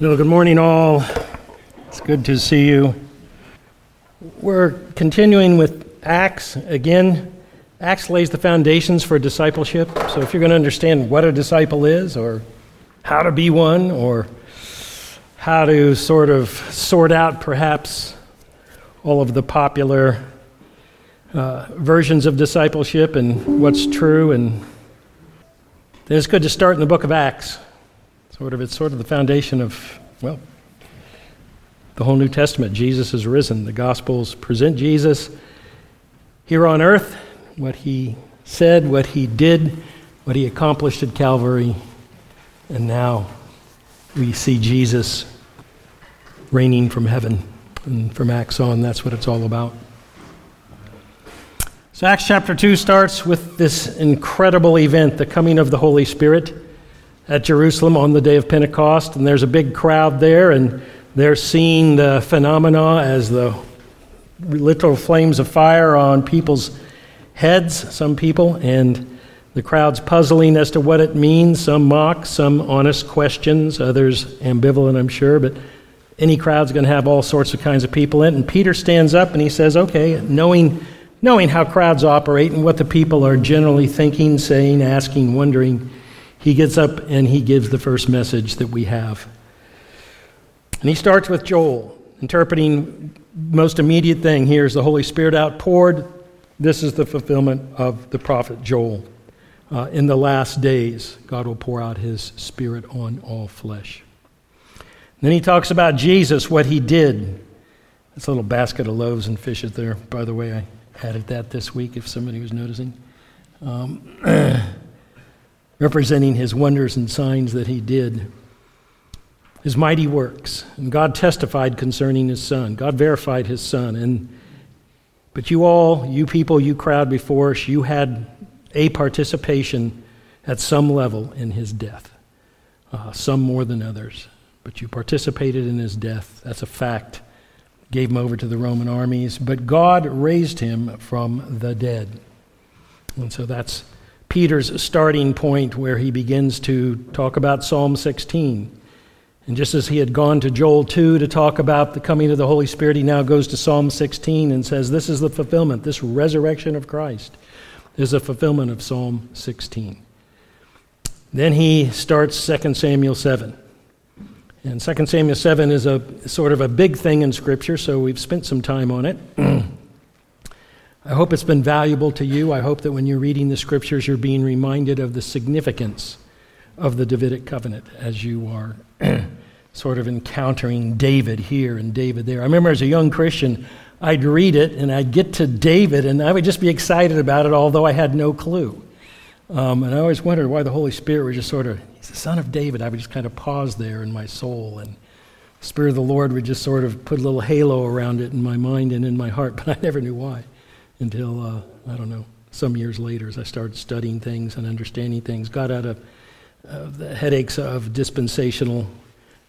Well, good morning, all. It's good to see you. We're continuing with Acts. Again, Acts lays the foundations for discipleship. So, if you're going to understand what a disciple is, or how to be one, or how to sort of sort out perhaps all of the popular uh, versions of discipleship and what's true, and then it's good to start in the book of Acts. Sort of, it's sort of the foundation of, well, the whole New Testament. Jesus is risen. The Gospels present Jesus here on earth, what he said, what he did, what he accomplished at Calvary, and now we see Jesus reigning from heaven. And from Acts on, that's what it's all about. So, Acts chapter 2 starts with this incredible event, the coming of the Holy Spirit at Jerusalem on the day of Pentecost, and there's a big crowd there, and they're seeing the phenomena as the literal flames of fire on people's heads, some people, and the crowd's puzzling as to what it means. Some mock, some honest questions, others ambivalent, I'm sure, but any crowd's going to have all sorts of kinds of people in. And Peter stands up and he says, Okay, knowing, knowing how crowds operate and what the people are generally thinking, saying, asking, wondering, he gets up and he gives the first message that we have. And he starts with Joel, interpreting most immediate thing here is the Holy Spirit outpoured. This is the fulfillment of the prophet Joel. Uh, in the last days, God will pour out his Spirit on all flesh. And then he talks about Jesus, what he did. This little basket of loaves and fishes there, by the way, I added that this week if somebody was noticing. Um, representing his wonders and signs that he did, his mighty works. And God testified concerning his son. God verified his son. And but you all, you people, you crowd before us, you had a participation at some level in his death. Uh, some more than others. But you participated in his death. That's a fact. Gave him over to the Roman armies. But God raised him from the dead. And so that's Peter's starting point where he begins to talk about Psalm 16. And just as he had gone to Joel 2 to talk about the coming of the Holy Spirit, he now goes to Psalm 16 and says, This is the fulfillment, this resurrection of Christ is a fulfillment of Psalm 16. Then he starts 2 Samuel 7. And 2 Samuel 7 is a sort of a big thing in Scripture, so we've spent some time on it. I hope it's been valuable to you. I hope that when you're reading the scriptures, you're being reminded of the significance of the Davidic covenant as you are sort of encountering David here and David there. I remember as a young Christian, I'd read it and I'd get to David and I would just be excited about it, although I had no clue. Um, and I always wondered why the Holy Spirit was just sort of, he's the son of David. I would just kind of pause there in my soul and the Spirit of the Lord would just sort of put a little halo around it in my mind and in my heart, but I never knew why until, uh, I don't know, some years later as I started studying things and understanding things, got out of uh, the headaches of dispensational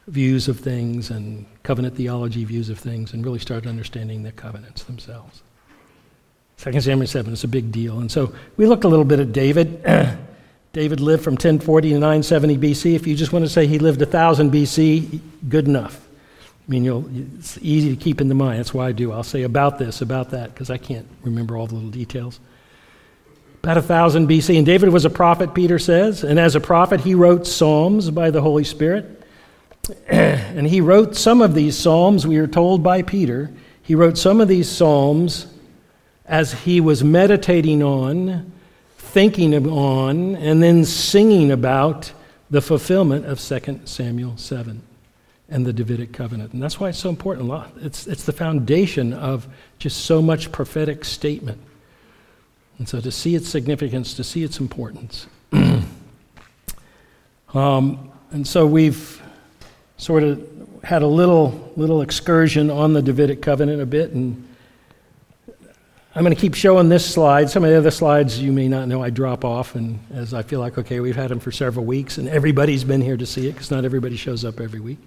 views of things and covenant theology views of things and really started understanding the covenants themselves. 2 Samuel 7 is a big deal. And so we looked a little bit at David. David lived from 1040 to 970 BC. If you just want to say he lived 1000 BC, good enough. I mean, it's easy to keep in the mind. That's why I do. I'll say about this, about that, because I can't remember all the little details. About 1000 BC, and David was a prophet, Peter says, and as a prophet, he wrote Psalms by the Holy Spirit. and he wrote some of these Psalms, we are told by Peter, he wrote some of these Psalms as he was meditating on, thinking on, and then singing about the fulfillment of 2 Samuel 7 and the Davidic covenant. And that's why it's so important. It's, it's the foundation of just so much prophetic statement. And so to see its significance, to see its importance. um, and so we've sort of had a little, little excursion on the Davidic covenant a bit. And I'm going to keep showing this slide. Some of the other slides you may not know I drop off, and as I feel like, okay, we've had them for several weeks, and everybody's been here to see it because not everybody shows up every week.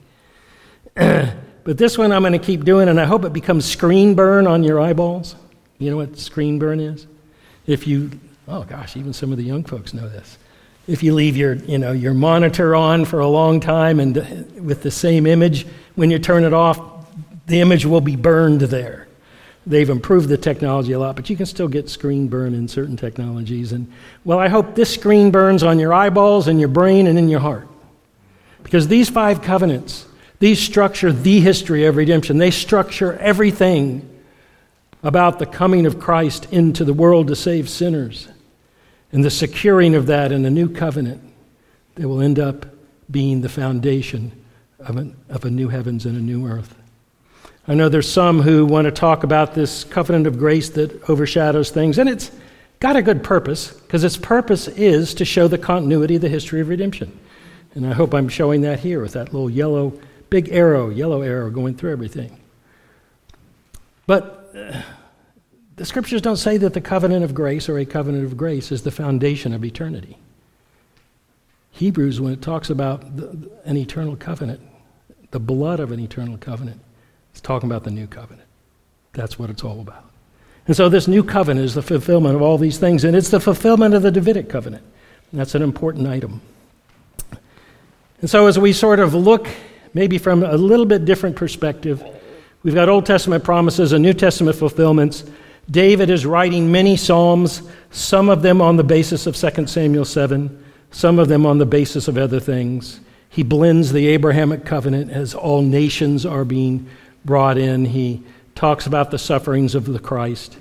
but this one I'm going to keep doing, and I hope it becomes screen burn on your eyeballs. You know what screen burn is? If you, oh gosh, even some of the young folks know this. If you leave your, you know, your monitor on for a long time and uh, with the same image, when you turn it off, the image will be burned there. They've improved the technology a lot, but you can still get screen burn in certain technologies. And well, I hope this screen burns on your eyeballs and your brain and in your heart. Because these five covenants, these structure the history of redemption. They structure everything about the coming of Christ into the world to save sinners and the securing of that in the new covenant that will end up being the foundation of, an, of a new heavens and a new earth. I know there's some who want to talk about this covenant of grace that overshadows things, and it's got a good purpose because its purpose is to show the continuity of the history of redemption. And I hope I'm showing that here with that little yellow, big arrow, yellow arrow going through everything. But uh, the scriptures don't say that the covenant of grace or a covenant of grace is the foundation of eternity. Hebrews, when it talks about the, an eternal covenant, the blood of an eternal covenant, it's talking about the new covenant. That's what it's all about. And so, this new covenant is the fulfillment of all these things, and it's the fulfillment of the Davidic covenant. And that's an important item. And so, as we sort of look maybe from a little bit different perspective, we've got Old Testament promises and New Testament fulfillments. David is writing many Psalms, some of them on the basis of 2 Samuel 7, some of them on the basis of other things. He blends the Abrahamic covenant as all nations are being brought in. He talks about the sufferings of the Christ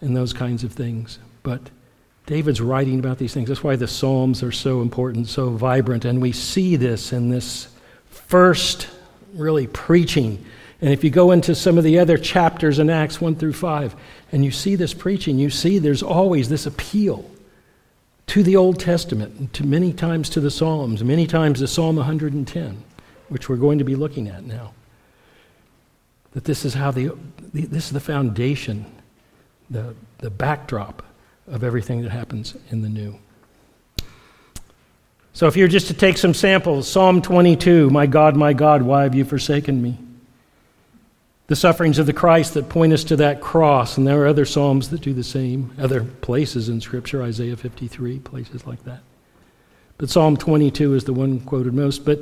and those kinds of things. But David's writing about these things. That's why the Psalms are so important, so vibrant. And we see this in this first, really, preaching. And if you go into some of the other chapters in Acts 1 through 5, and you see this preaching, you see there's always this appeal to the Old Testament, to many times to the Psalms, many times to Psalm 110, which we're going to be looking at now. That this is how the, this is the foundation, the, the backdrop of everything that happens in the new. So, if you're just to take some samples, Psalm 22, My God, my God, why have you forsaken me? The sufferings of the Christ that point us to that cross, and there are other Psalms that do the same, other places in Scripture, Isaiah 53, places like that. But Psalm 22 is the one quoted most. But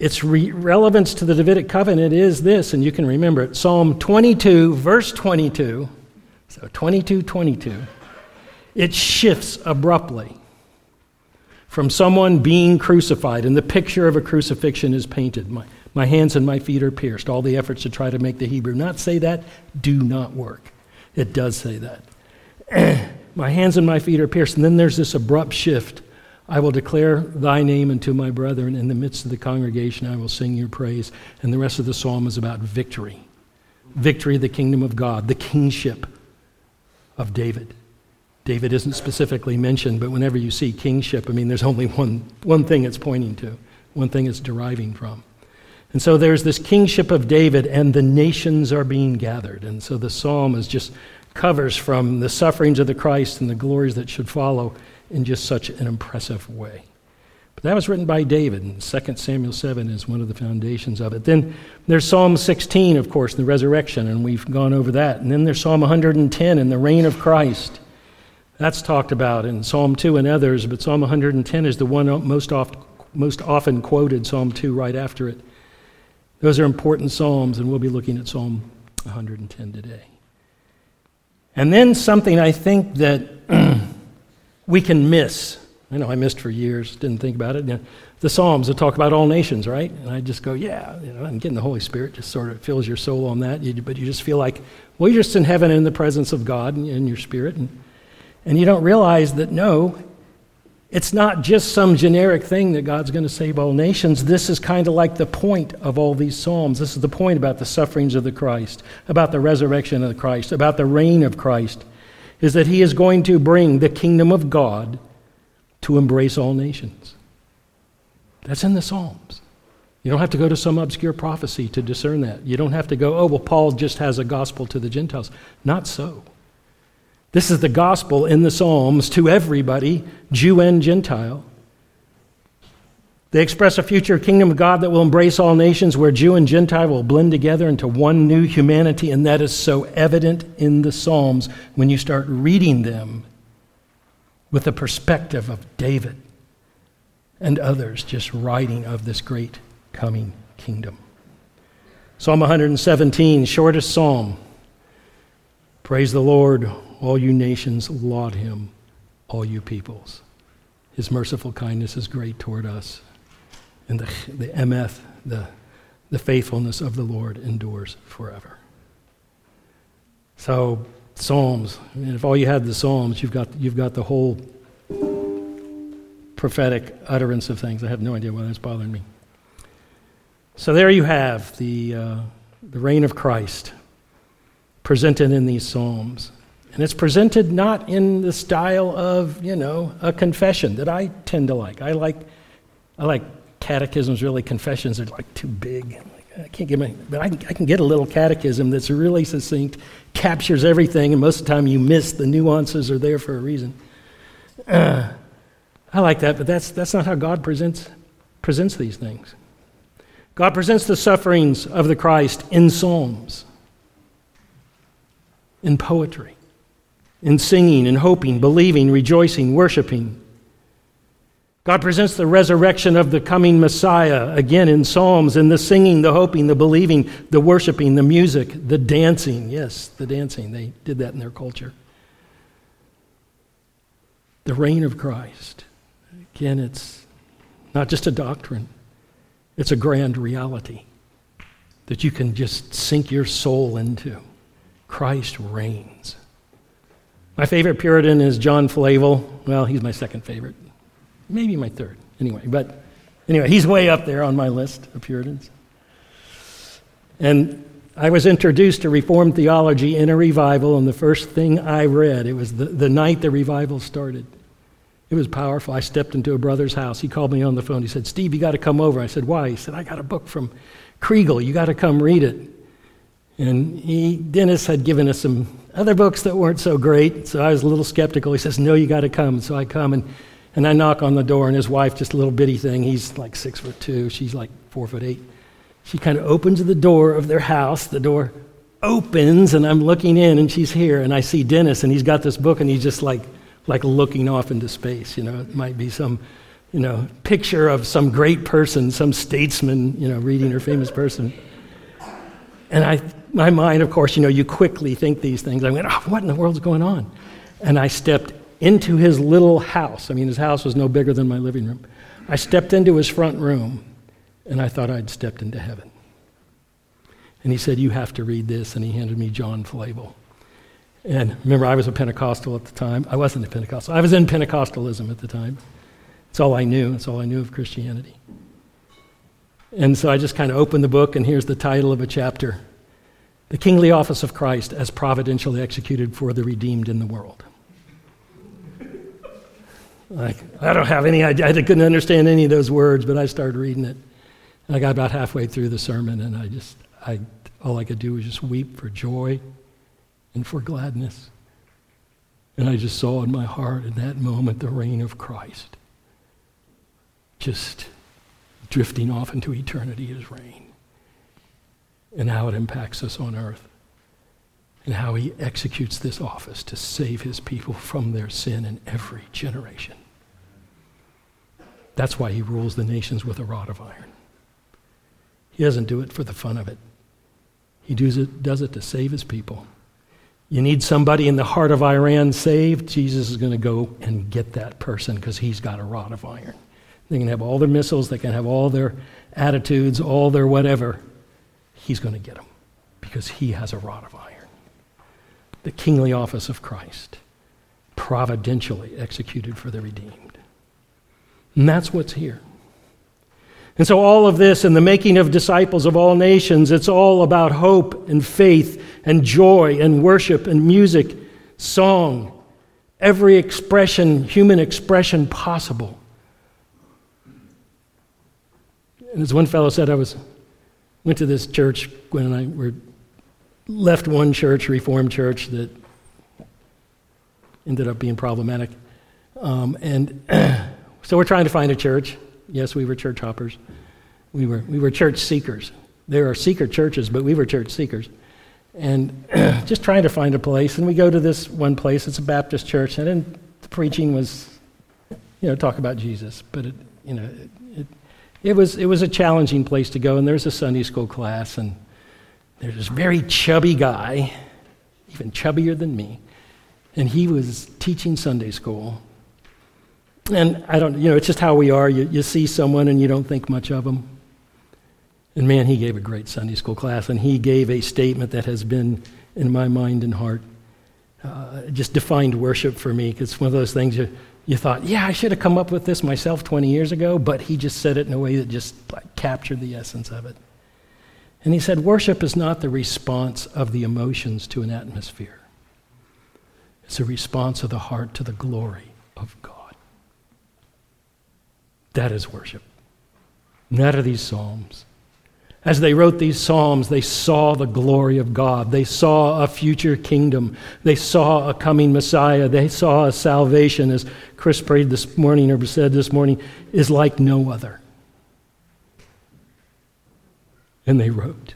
its re- relevance to the Davidic covenant is this, and you can remember it Psalm 22, verse 22 so 22 22. It shifts abruptly from someone being crucified, and the picture of a crucifixion is painted. My, my hands and my feet are pierced. All the efforts to try to make the Hebrew not say that do not work. It does say that. my hands and my feet are pierced. And then there's this abrupt shift. I will declare thy name unto my brethren. In the midst of the congregation, I will sing your praise. And the rest of the psalm is about victory victory of the kingdom of God, the kingship of David. David isn't specifically mentioned, but whenever you see kingship, I mean, there's only one, one thing it's pointing to, one thing it's deriving from. And so there's this kingship of David, and the nations are being gathered. And so the psalm is just covers from the sufferings of the Christ and the glories that should follow in just such an impressive way. But that was written by David, and 2 Samuel 7 is one of the foundations of it. Then there's Psalm 16, of course, the resurrection, and we've gone over that. And then there's Psalm 110 and the reign of Christ. That's talked about in Psalm 2 and others, but Psalm 110 is the one most, oft, most often quoted, Psalm 2 right after it. Those are important Psalms, and we'll be looking at Psalm 110 today. And then something I think that we can miss I know I missed for years, didn't think about it. the Psalms that talk about all nations, right? And I just go, yeah, you know, I'm getting the Holy Spirit just sort of fills your soul on that. You, but you just feel like, well, you're just in heaven in the presence of God and in your spirit. And, and you don't realize that, no, it's not just some generic thing that God's going to save all nations. This is kind of like the point of all these Psalms. This is the point about the sufferings of the Christ, about the resurrection of the Christ, about the reign of Christ, is that He is going to bring the kingdom of God to embrace all nations. That's in the Psalms. You don't have to go to some obscure prophecy to discern that. You don't have to go, oh, well, Paul just has a gospel to the Gentiles. Not so. This is the gospel in the Psalms to everybody, Jew and Gentile. They express a future kingdom of God that will embrace all nations where Jew and Gentile will blend together into one new humanity, and that is so evident in the Psalms when you start reading them with the perspective of David and others just writing of this great coming kingdom. Psalm 117, shortest psalm. Praise the Lord, all you nations, laud him, all you peoples. His merciful kindness is great toward us. And the, the emeth, the, the faithfulness of the Lord endures forever. So, Psalms, I mean, if all you had the Psalms, you've got, you've got the whole prophetic utterance of things. I have no idea why that's bothering me. So there you have the, uh, the reign of Christ presented in these Psalms. And it's presented not in the style of, you know, a confession that I tend to like. I like, I like catechisms, really. Confessions are like too big. I can't get my, but I, I can get a little catechism that's really succinct, captures everything, and most of the time you miss the nuances are there for a reason. Uh, I like that, but that's, that's not how God presents, presents these things. God presents the sufferings of the Christ in psalms, in poetry, in singing, in hoping, believing, rejoicing, worshiping. God presents the resurrection of the coming Messiah again in Psalms, in the singing, the hoping, the believing, the worshiping, the music, the dancing. Yes, the dancing. They did that in their culture. The reign of Christ. Again, it's not just a doctrine, it's a grand reality that you can just sink your soul into. Christ reigns. My favorite Puritan is John Flavel. Well, he's my second favorite. Maybe my third. Anyway, but anyway, he's way up there on my list of Puritans. And I was introduced to Reformed theology in a revival, and the first thing I read, it was the, the night the revival started. It was powerful. I stepped into a brother's house. He called me on the phone. He said, Steve, you got to come over. I said, Why? He said, I got a book from Kregel. You got to come read it. And he, Dennis had given us some other books that weren't so great, so I was a little skeptical. He says, No, you got to come. So I come, and, and I knock on the door, and his wife, just a little bitty thing, he's like six foot two, she's like four foot eight. She kind of opens the door of their house. The door opens, and I'm looking in, and she's here, and I see Dennis, and he's got this book, and he's just like, like looking off into space. You know, it might be some, you know, picture of some great person, some statesman, you know, reading or famous person. And I, my mind, of course, you know, you quickly think these things. I went, oh, what in the world's going on? And I stepped into his little house. I mean, his house was no bigger than my living room. I stepped into his front room, and I thought I'd stepped into heaven. And he said, You have to read this. And he handed me John Flavel. And remember, I was a Pentecostal at the time. I wasn't a Pentecostal. I was in Pentecostalism at the time. It's all I knew. It's all I knew of Christianity. And so I just kind of opened the book, and here's the title of a chapter The Kingly Office of Christ as Providentially Executed for the Redeemed in the World. Like, I don't have any idea. I couldn't understand any of those words, but I started reading it. And I got about halfway through the sermon, and I just, I, all I could do was just weep for joy and for gladness. And I just saw in my heart in that moment the reign of Christ just drifting off into eternity as reign and how it impacts us on earth and how he executes this office to save his people from their sin in every generation. That's why he rules the nations with a rod of iron. He doesn't do it for the fun of it. He does it, does it to save his people you need somebody in the heart of Iran saved, Jesus is going to go and get that person because he's got a rod of iron. They can have all their missiles, they can have all their attitudes, all their whatever. He's going to get them because he has a rod of iron. The kingly office of Christ, providentially executed for the redeemed. And that's what's here. And so, all of this and the making of disciples of all nations, it's all about hope and faith and joy and worship and music, song, every expression, human expression possible. And as one fellow said, I was went to this church when I were, left one church, Reformed church, that ended up being problematic. Um, and so we're trying to find a church. Yes, we were church hoppers. We were, we were church seekers. There are seeker churches, but we were church seekers. And just trying to find a place. And we go to this one place, it's a Baptist church. And the preaching was, you know, talk about Jesus, but it, you know, it, it, was it was a challenging place to go. And there's a Sunday school class, and there's this very chubby guy, even chubbier than me, and he was teaching Sunday school. And I don't, you know, it's just how we are. You, you see someone and you don't think much of them. And man, he gave a great Sunday school class, and he gave a statement that has been in my mind and heart. Uh, just defined worship for me it's one of those things you, you thought, yeah, I should have come up with this myself 20 years ago, but he just said it in a way that just like, captured the essence of it. And he said, Worship is not the response of the emotions to an atmosphere, it's a response of the heart to the glory of God. That is worship. And that are these Psalms. As they wrote these Psalms, they saw the glory of God. They saw a future kingdom. They saw a coming Messiah. They saw a salvation, as Chris prayed this morning or said this morning, is like no other. And they wrote.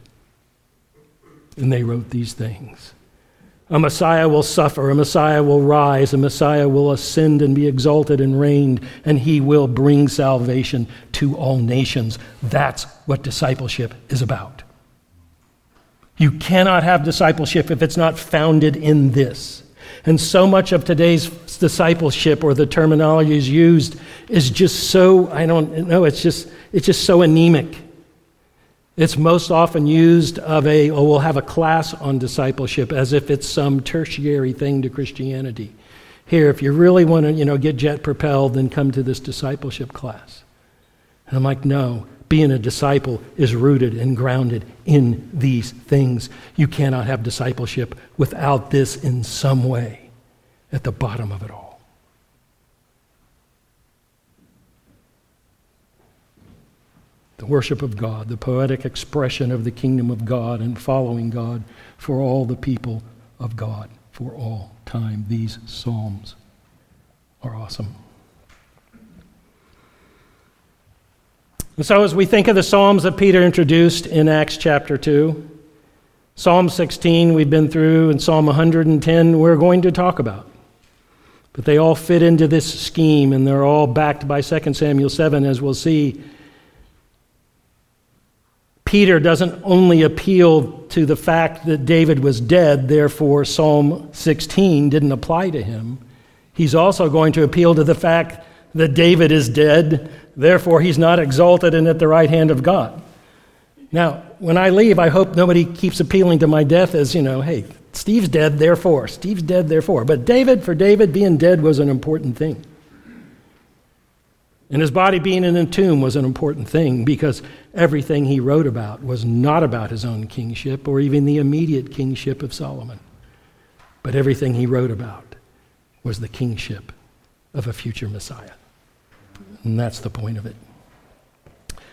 And they wrote these things. A Messiah will suffer, a Messiah will rise, a Messiah will ascend and be exalted and reigned, and he will bring salvation to all nations. That's what discipleship is about. You cannot have discipleship if it's not founded in this. And so much of today's discipleship or the terminology is used is just so, I don't know, it's just, it's just so anemic. It's most often used of a, oh, we'll have a class on discipleship as if it's some tertiary thing to Christianity. Here, if you really want to, you know, get jet propelled, then come to this discipleship class. And I'm like, no, being a disciple is rooted and grounded in these things. You cannot have discipleship without this in some way at the bottom of it all. The worship of God, the poetic expression of the kingdom of God and following God for all the people of God for all time. These Psalms are awesome. And so, as we think of the Psalms that Peter introduced in Acts chapter 2, Psalm 16 we've been through, and Psalm 110 we're going to talk about. But they all fit into this scheme, and they're all backed by 2 Samuel 7, as we'll see Peter doesn't only appeal to the fact that David was dead, therefore Psalm 16 didn't apply to him. He's also going to appeal to the fact that David is dead, therefore he's not exalted and at the right hand of God. Now, when I leave, I hope nobody keeps appealing to my death as, you know, hey, Steve's dead, therefore. Steve's dead, therefore. But David, for David, being dead was an important thing. And his body being in a tomb was an important thing because everything he wrote about was not about his own kingship or even the immediate kingship of Solomon. But everything he wrote about was the kingship of a future Messiah. And that's the point of it.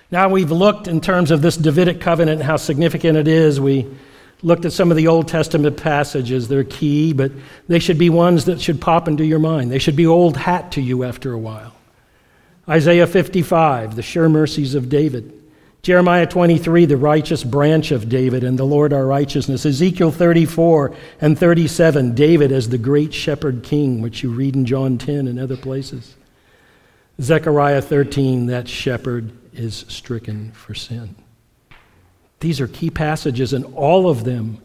Now we've looked in terms of this Davidic covenant and how significant it is. We looked at some of the Old Testament passages. They're key, but they should be ones that should pop into your mind. They should be old hat to you after a while. Isaiah 55, the sure mercies of David. Jeremiah 23, the righteous branch of David and the Lord our righteousness. Ezekiel 34 and 37, David as the great shepherd king, which you read in John 10 and other places. Zechariah 13, that shepherd is stricken for sin. These are key passages, and all of them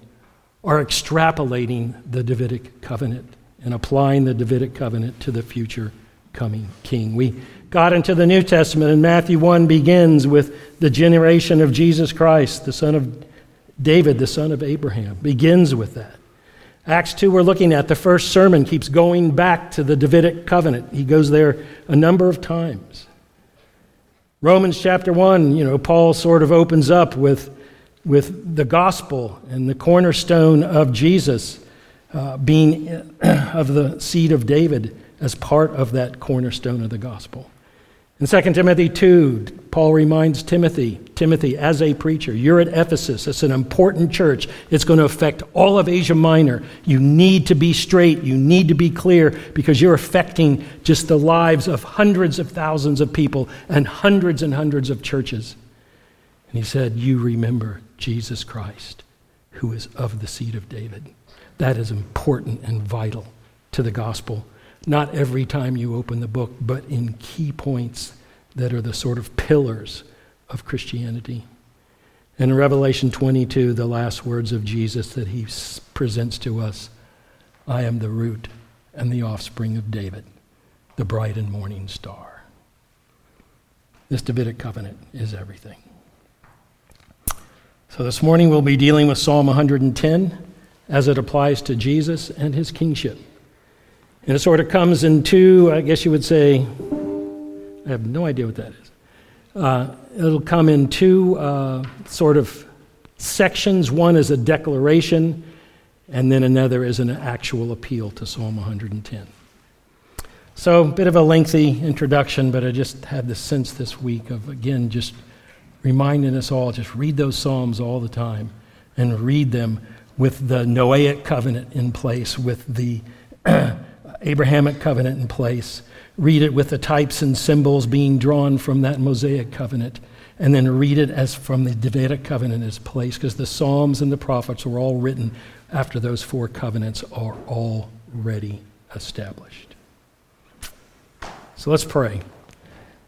are extrapolating the Davidic covenant and applying the Davidic covenant to the future coming king. We got into the New Testament, and Matthew 1 begins with the generation of Jesus Christ, the son of David, the son of Abraham. Begins with that. Acts 2, we're looking at the first sermon, keeps going back to the Davidic covenant. He goes there a number of times. Romans chapter 1, you know, Paul sort of opens up with, with the gospel and the cornerstone of Jesus uh, being of the seed of David as part of that cornerstone of the gospel. In 2 Timothy 2, Paul reminds Timothy, Timothy, as a preacher, you're at Ephesus. It's an important church. It's going to affect all of Asia Minor. You need to be straight. You need to be clear because you're affecting just the lives of hundreds of thousands of people and hundreds and hundreds of churches. And he said, You remember Jesus Christ, who is of the seed of David. That is important and vital to the gospel not every time you open the book, but in key points that are the sort of pillars of Christianity. And in Revelation 22, the last words of Jesus that he presents to us I am the root and the offspring of David, the bright and morning star. This Davidic covenant is everything. So this morning we'll be dealing with Psalm 110 as it applies to Jesus and his kingship. And it sort of comes in two, I guess you would say, I have no idea what that is. Uh, it'll come in two uh, sort of sections. One is a declaration, and then another is an actual appeal to Psalm 110. So, a bit of a lengthy introduction, but I just had the sense this week of, again, just reminding us all just read those Psalms all the time and read them with the Noahic covenant in place, with the Abrahamic covenant in place. Read it with the types and symbols being drawn from that Mosaic covenant. And then read it as from the Davidic covenant as place, because the Psalms and the prophets were all written after those four covenants are already established. So let's pray.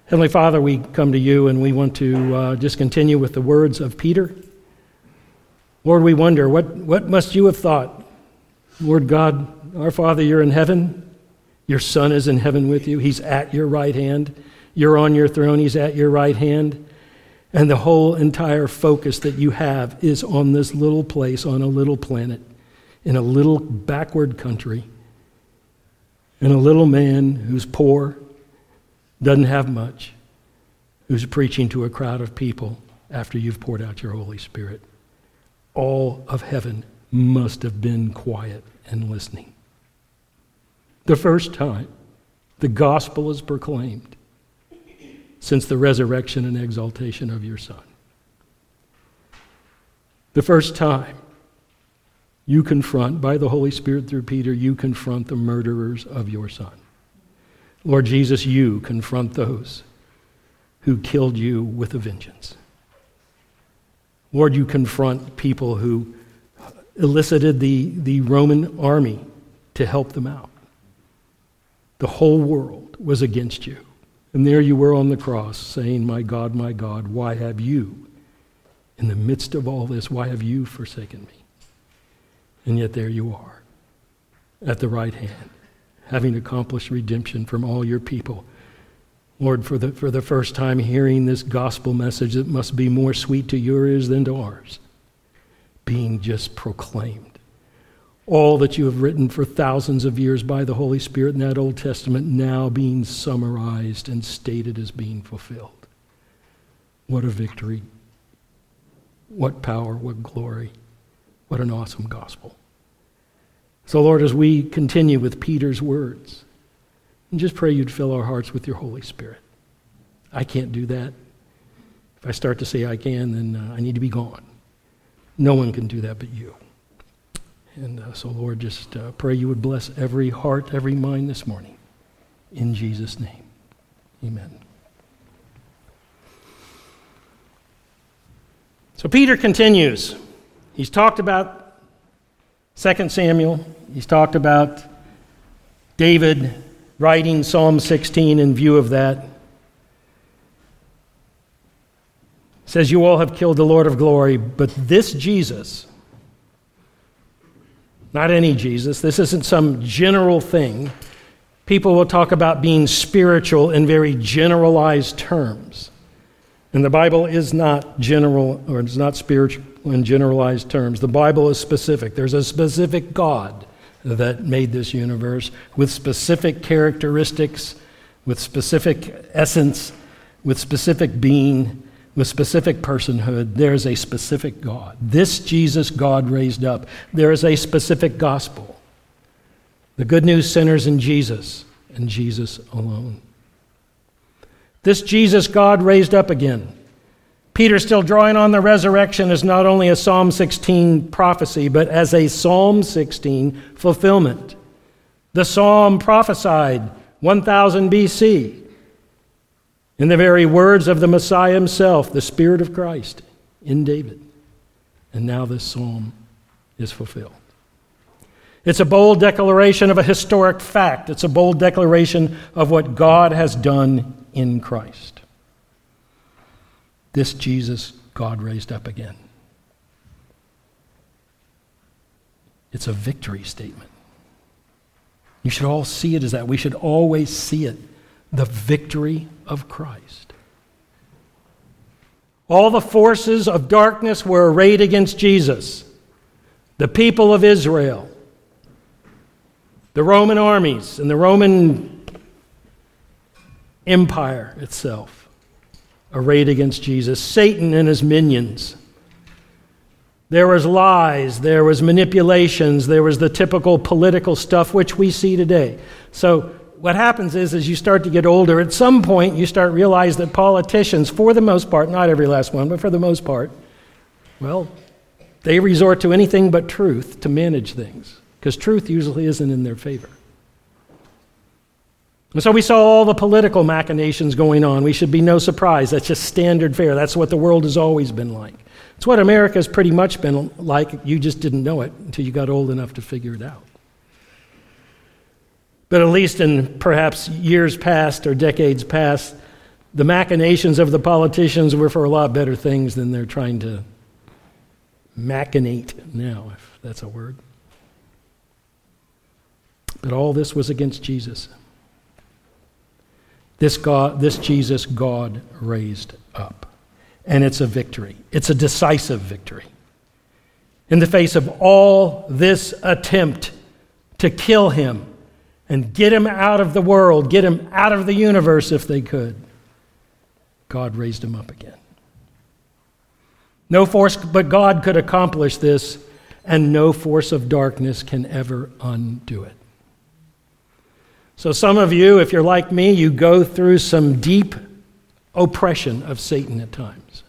Heavenly Father, we come to you and we want to uh, just continue with the words of Peter. Lord, we wonder, what, what must you have thought? Lord God, our Father, you're in heaven. Your Son is in heaven with you. He's at your right hand. You're on your throne. He's at your right hand. And the whole entire focus that you have is on this little place, on a little planet, in a little backward country, and a little man who's poor, doesn't have much, who's preaching to a crowd of people after you've poured out your Holy Spirit. All of heaven must have been quiet and listening the first time the gospel is proclaimed since the resurrection and exaltation of your Son. The first time you confront, by the Holy Spirit through Peter, you confront the murderers of your Son. Lord Jesus, you confront those who killed you with a vengeance. Lord, you confront people who elicited the, the Roman army to help them out. The whole world was against you. And there you were on the cross saying, My God, my God, why have you, in the midst of all this, why have you forsaken me? And yet there you are, at the right hand, having accomplished redemption from all your people. Lord, for the, for the first time hearing this gospel message that must be more sweet to your ears than to ours, being just proclaimed all that you have written for thousands of years by the Holy Spirit in that Old Testament now being summarized and stated as being fulfilled. What a victory. What power, what glory. What an awesome gospel. So, Lord, as we continue with Peter's words, and just pray you'd fill our hearts with your Holy Spirit. I can't do that. If I start to say I can, then uh, I need to be gone. No one can do that but you. And uh, so, Lord, just uh, pray you would bless every heart, every mind this morning. In Jesus' name, amen. So, Peter continues. He's talked about 2 Samuel, he's talked about David writing Psalm 16 in view of that. says, You all have killed the Lord of glory, but this Jesus not any Jesus. This isn't some general thing. People will talk about being spiritual in very generalized terms. And the Bible is not general, or it's not spiritual in generalized terms. The Bible is specific. There's a specific God that made this universe with specific characteristics, with specific essence, with specific being with specific personhood, there is a specific God. This Jesus God raised up, there is a specific gospel. The good news centers in Jesus and Jesus alone. This Jesus God raised up again. Peter, still drawing on the resurrection, is not only a Psalm 16 prophecy, but as a Psalm 16 fulfillment. The psalm prophesied 1000 BC in the very words of the Messiah himself, the Spirit of Christ in David. And now this psalm is fulfilled. It's a bold declaration of a historic fact. It's a bold declaration of what God has done in Christ. This Jesus, God raised up again. It's a victory statement. You should all see it as that. We should always see it the victory of Christ. All the forces of darkness were arrayed against Jesus. The people of Israel, the Roman armies, and the Roman Empire itself arrayed against Jesus, Satan and his minions. There was lies, there was manipulations, there was the typical political stuff which we see today. So what happens is as you start to get older, at some point you start realize that politicians, for the most part, not every last one, but for the most part, well, they resort to anything but truth to manage things because truth usually isn't in their favor. And so we saw all the political machinations going on. We should be no surprise. That's just standard fare. That's what the world has always been like. It's what America's pretty much been like. You just didn't know it until you got old enough to figure it out. But at least in perhaps years past or decades past, the machinations of the politicians were for a lot better things than they're trying to machinate now, if that's a word. But all this was against Jesus. This, God, this Jesus, God raised up. And it's a victory. It's a decisive victory. In the face of all this attempt to kill him and get him out of the world, get him out of the universe if they could, God raised him up again. No force but God could accomplish this, and no force of darkness can ever undo it. So, some of you, if you're like me, you go through some deep oppression of Satan at times.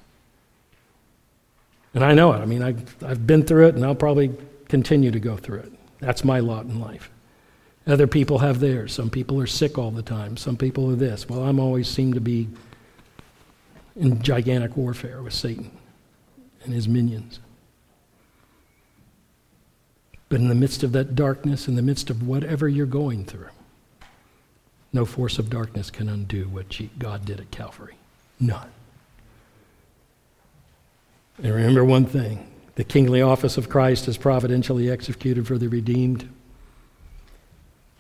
And I know it. I mean, I've, I've been through it, and I'll probably continue to go through it. That's my lot in life. Other people have theirs. Some people are sick all the time. Some people are this. Well, I'm always seem to be in gigantic warfare with Satan and his minions. But in the midst of that darkness, in the midst of whatever you're going through, no force of darkness can undo what God did at Calvary. None. And remember one thing the kingly office of Christ is providentially executed for the redeemed.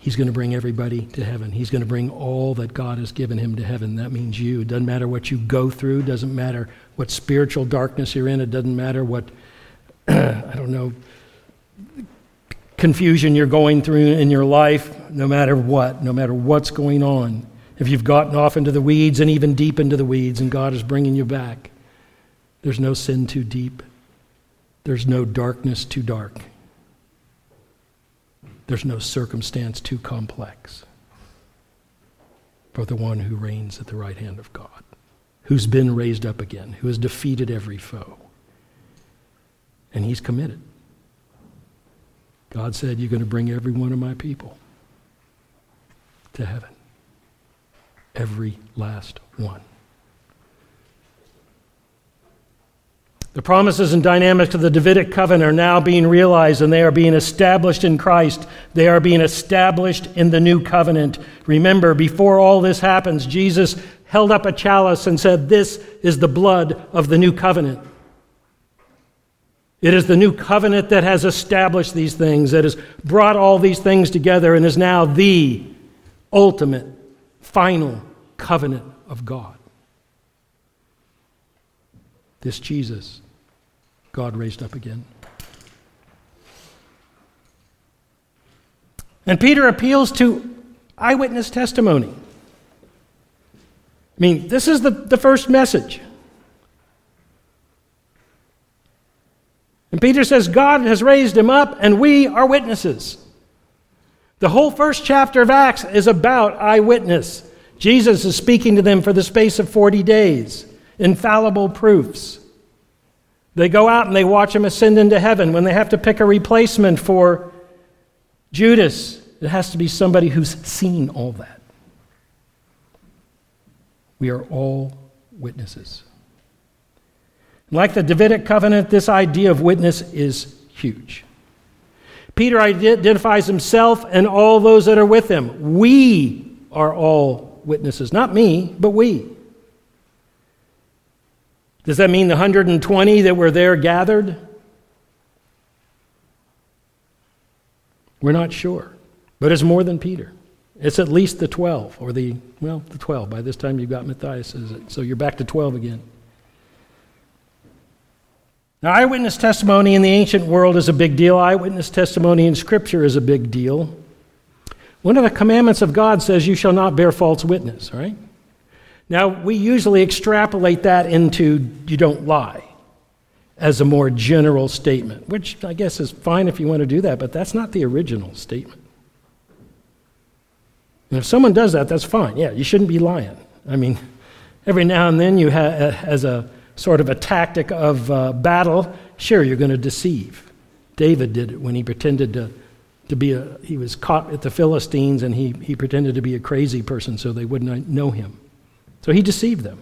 He's going to bring everybody to heaven. He's going to bring all that God has given him to heaven. That means you. It doesn't matter what you go through, doesn't matter what spiritual darkness you're in, it doesn't matter what, I don't know, confusion you're going through in your life, no matter what, no matter what's going on. If you've gotten off into the weeds and even deep into the weeds and God is bringing you back, there's no sin too deep, there's no darkness too dark. There's no circumstance too complex for the one who reigns at the right hand of God, who's been raised up again, who has defeated every foe. And he's committed. God said, You're going to bring every one of my people to heaven. Every last one. The promises and dynamics of the Davidic covenant are now being realized and they are being established in Christ. They are being established in the new covenant. Remember, before all this happens, Jesus held up a chalice and said, This is the blood of the new covenant. It is the new covenant that has established these things, that has brought all these things together, and is now the ultimate, final covenant of God. This Jesus God raised up again. And Peter appeals to eyewitness testimony. I mean, this is the, the first message. And Peter says, God has raised him up, and we are witnesses. The whole first chapter of Acts is about eyewitness. Jesus is speaking to them for the space of 40 days, infallible proofs. They go out and they watch him ascend into heaven. When they have to pick a replacement for Judas, it has to be somebody who's seen all that. We are all witnesses. Like the Davidic covenant, this idea of witness is huge. Peter identifies himself and all those that are with him. We are all witnesses. Not me, but we. Does that mean the 120 that were there gathered? We're not sure. But it's more than Peter. It's at least the 12, or the, well, the 12. By this time you've got Matthias, so you're back to 12 again. Now, eyewitness testimony in the ancient world is a big deal. Eyewitness testimony in Scripture is a big deal. One of the commandments of God says, You shall not bear false witness, right? Now, we usually extrapolate that into you don't lie as a more general statement, which I guess is fine if you want to do that, but that's not the original statement. And if someone does that, that's fine. Yeah, you shouldn't be lying. I mean, every now and then you have, as a sort of a tactic of uh, battle, sure, you're going to deceive. David did it when he pretended to, to be a, he was caught at the Philistines and he, he pretended to be a crazy person so they wouldn't know him. So he deceived them.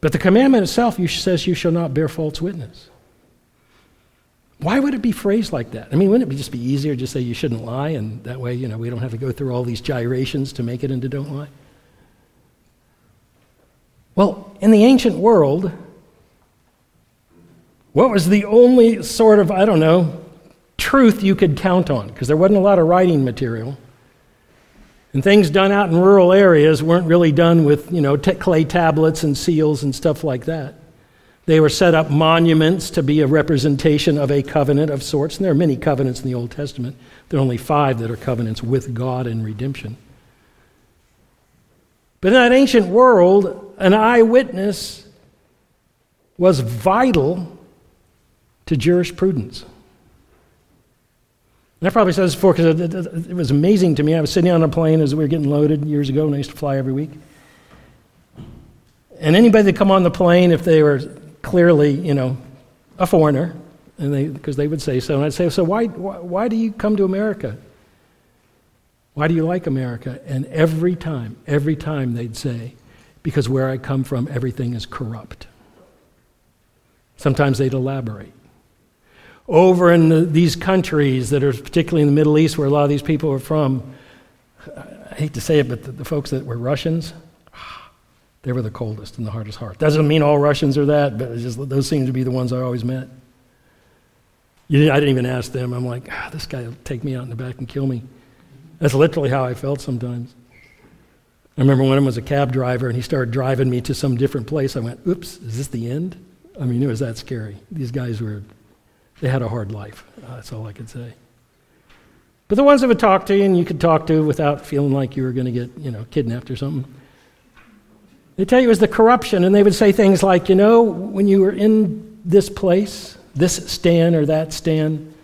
But the commandment itself says you shall not bear false witness. Why would it be phrased like that? I mean, wouldn't it just be easier to just say you shouldn't lie, and that way, you know, we don't have to go through all these gyrations to make it into don't lie? Well, in the ancient world, what was the only sort of, I don't know, truth you could count on? Because there wasn't a lot of writing material. And things done out in rural areas weren't really done with, you know, t- clay tablets and seals and stuff like that. They were set up monuments to be a representation of a covenant of sorts. And there are many covenants in the Old Testament. There are only five that are covenants with God and redemption. But in that ancient world, an eyewitness was vital to jurisprudence. And I probably said this before because it, it, it, was amazing to me. I was sitting on a plane as we were getting loaded years ago, and I used to fly every week. And anybody that come on the plane, if they were clearly, you know, a foreigner, and they because they would say so, and I'd say, so why, why, why do you come to America? Why do you like America? And every time, every time they'd say, because where I come from, everything is corrupt. Sometimes they'd elaborate. Over in the, these countries that are particularly in the Middle East, where a lot of these people are from, I hate to say it, but the, the folks that were Russians, they were the coldest and the hardest heart. Doesn't mean all Russians are that, but just, those seem to be the ones I always met. I didn't even ask them. I'm like, ah, this guy will take me out in the back and kill me. That's literally how I felt sometimes. I remember when I was a cab driver and he started driving me to some different place. I went, oops, is this the end? I mean, it was that scary. These guys were, they had a hard life. Uh, that's all I could say. But the ones that would talk to you and you could talk to without feeling like you were going to get, you know, kidnapped or something, they tell you it was the corruption. And they would say things like, you know, when you were in this place, this stand or that stand,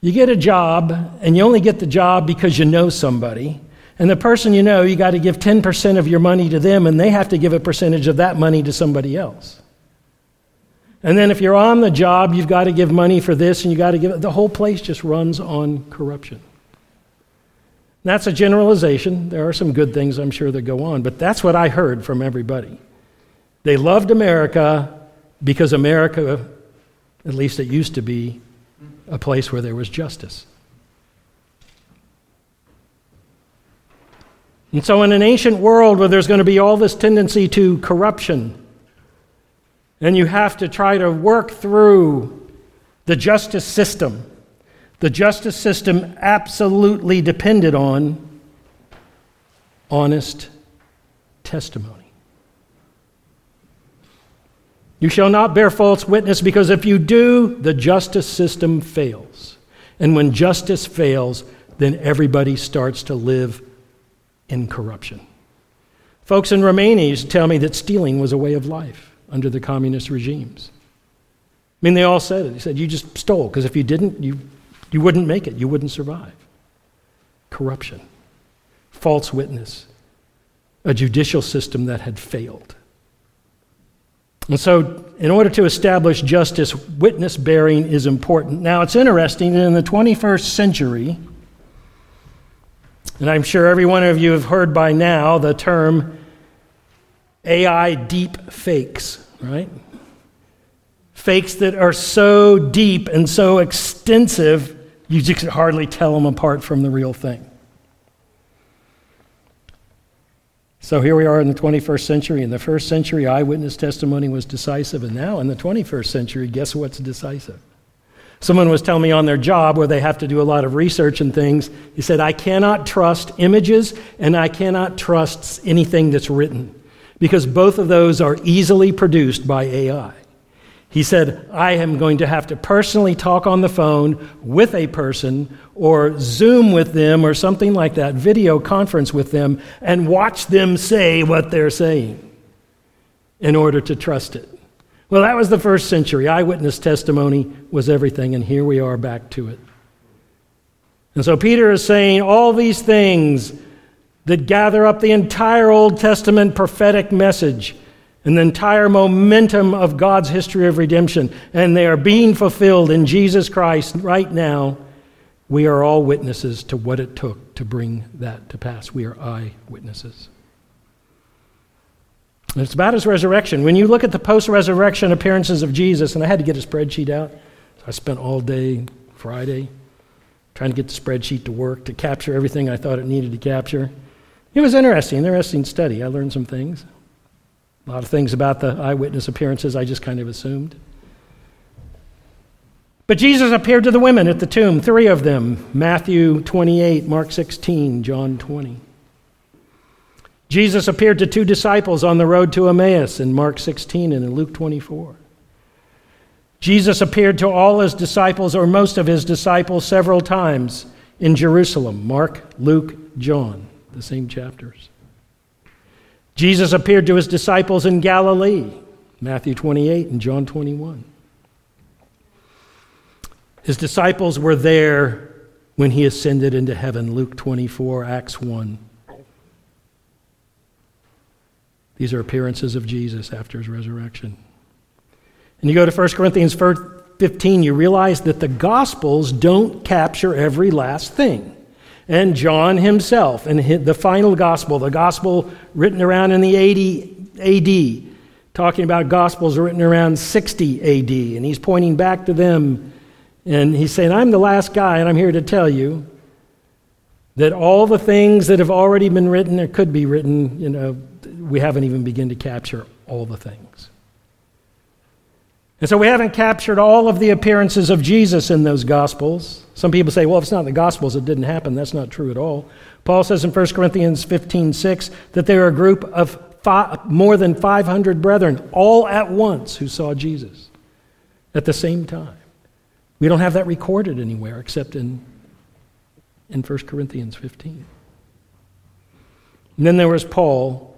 you get a job, and you only get the job because you know somebody. And the person you know, you got to give 10% of your money to them, and they have to give a percentage of that money to somebody else. And then if you're on the job, you've got to give money for this, and you've got to give the whole place just runs on corruption. That's a generalization. There are some good things I'm sure that go on, but that's what I heard from everybody. They loved America because America, at least it used to be, a place where there was justice. And so, in an ancient world where there's going to be all this tendency to corruption, and you have to try to work through the justice system, the justice system absolutely depended on honest testimony. You shall not bear false witness because if you do, the justice system fails. And when justice fails, then everybody starts to live in corruption. Folks in Romania tell me that stealing was a way of life under the communist regimes. I mean, they all said it. They said, You just stole, because if you didn't, you, you wouldn't make it, you wouldn't survive. Corruption, false witness, a judicial system that had failed. And so, in order to establish justice, witness bearing is important. Now, it's interesting that in the 21st century, and I'm sure every one of you have heard by now the term AI deep fakes, right? fakes that are so deep and so extensive, you just can hardly tell them apart from the real thing. So here we are in the 21st century. In the first century, eyewitness testimony was decisive, and now in the 21st century, guess what's decisive? Someone was telling me on their job where they have to do a lot of research and things, he said, I cannot trust images and I cannot trust anything that's written because both of those are easily produced by AI. He said, I am going to have to personally talk on the phone with a person or Zoom with them or something like that, video conference with them, and watch them say what they're saying in order to trust it. Well, that was the first century. Eyewitness testimony was everything, and here we are back to it. And so Peter is saying all these things that gather up the entire Old Testament prophetic message and the entire momentum of God's history of redemption, and they are being fulfilled in Jesus Christ right now. We are all witnesses to what it took to bring that to pass. We are eyewitnesses. And it's about his resurrection. When you look at the post resurrection appearances of Jesus, and I had to get a spreadsheet out, so I spent all day Friday trying to get the spreadsheet to work to capture everything I thought it needed to capture. It was interesting, interesting study. I learned some things. A lot of things about the eyewitness appearances I just kind of assumed. But Jesus appeared to the women at the tomb, three of them Matthew 28, Mark 16, John 20. Jesus appeared to two disciples on the road to Emmaus in Mark 16 and in Luke 24. Jesus appeared to all his disciples, or most of his disciples, several times in Jerusalem Mark, Luke, John, the same chapters. Jesus appeared to his disciples in Galilee, Matthew 28 and John 21. His disciples were there when he ascended into heaven, Luke 24, Acts 1. These are appearances of Jesus after his resurrection. And you go to 1 Corinthians 15, you realize that the Gospels don't capture every last thing and John himself, and the final gospel, the gospel written around in the 80 AD, talking about gospels written around 60 AD, and he's pointing back to them, and he's saying, I'm the last guy, and I'm here to tell you that all the things that have already been written or could be written, you know, we haven't even begun to capture all the things. And so we haven't captured all of the appearances of Jesus in those Gospels. Some people say, well, if it's not the Gospels, it didn't happen. That's not true at all. Paul says in 1 Corinthians 15 6 that there are a group of five, more than 500 brethren all at once who saw Jesus at the same time. We don't have that recorded anywhere except in, in 1 Corinthians 15. And then there was Paul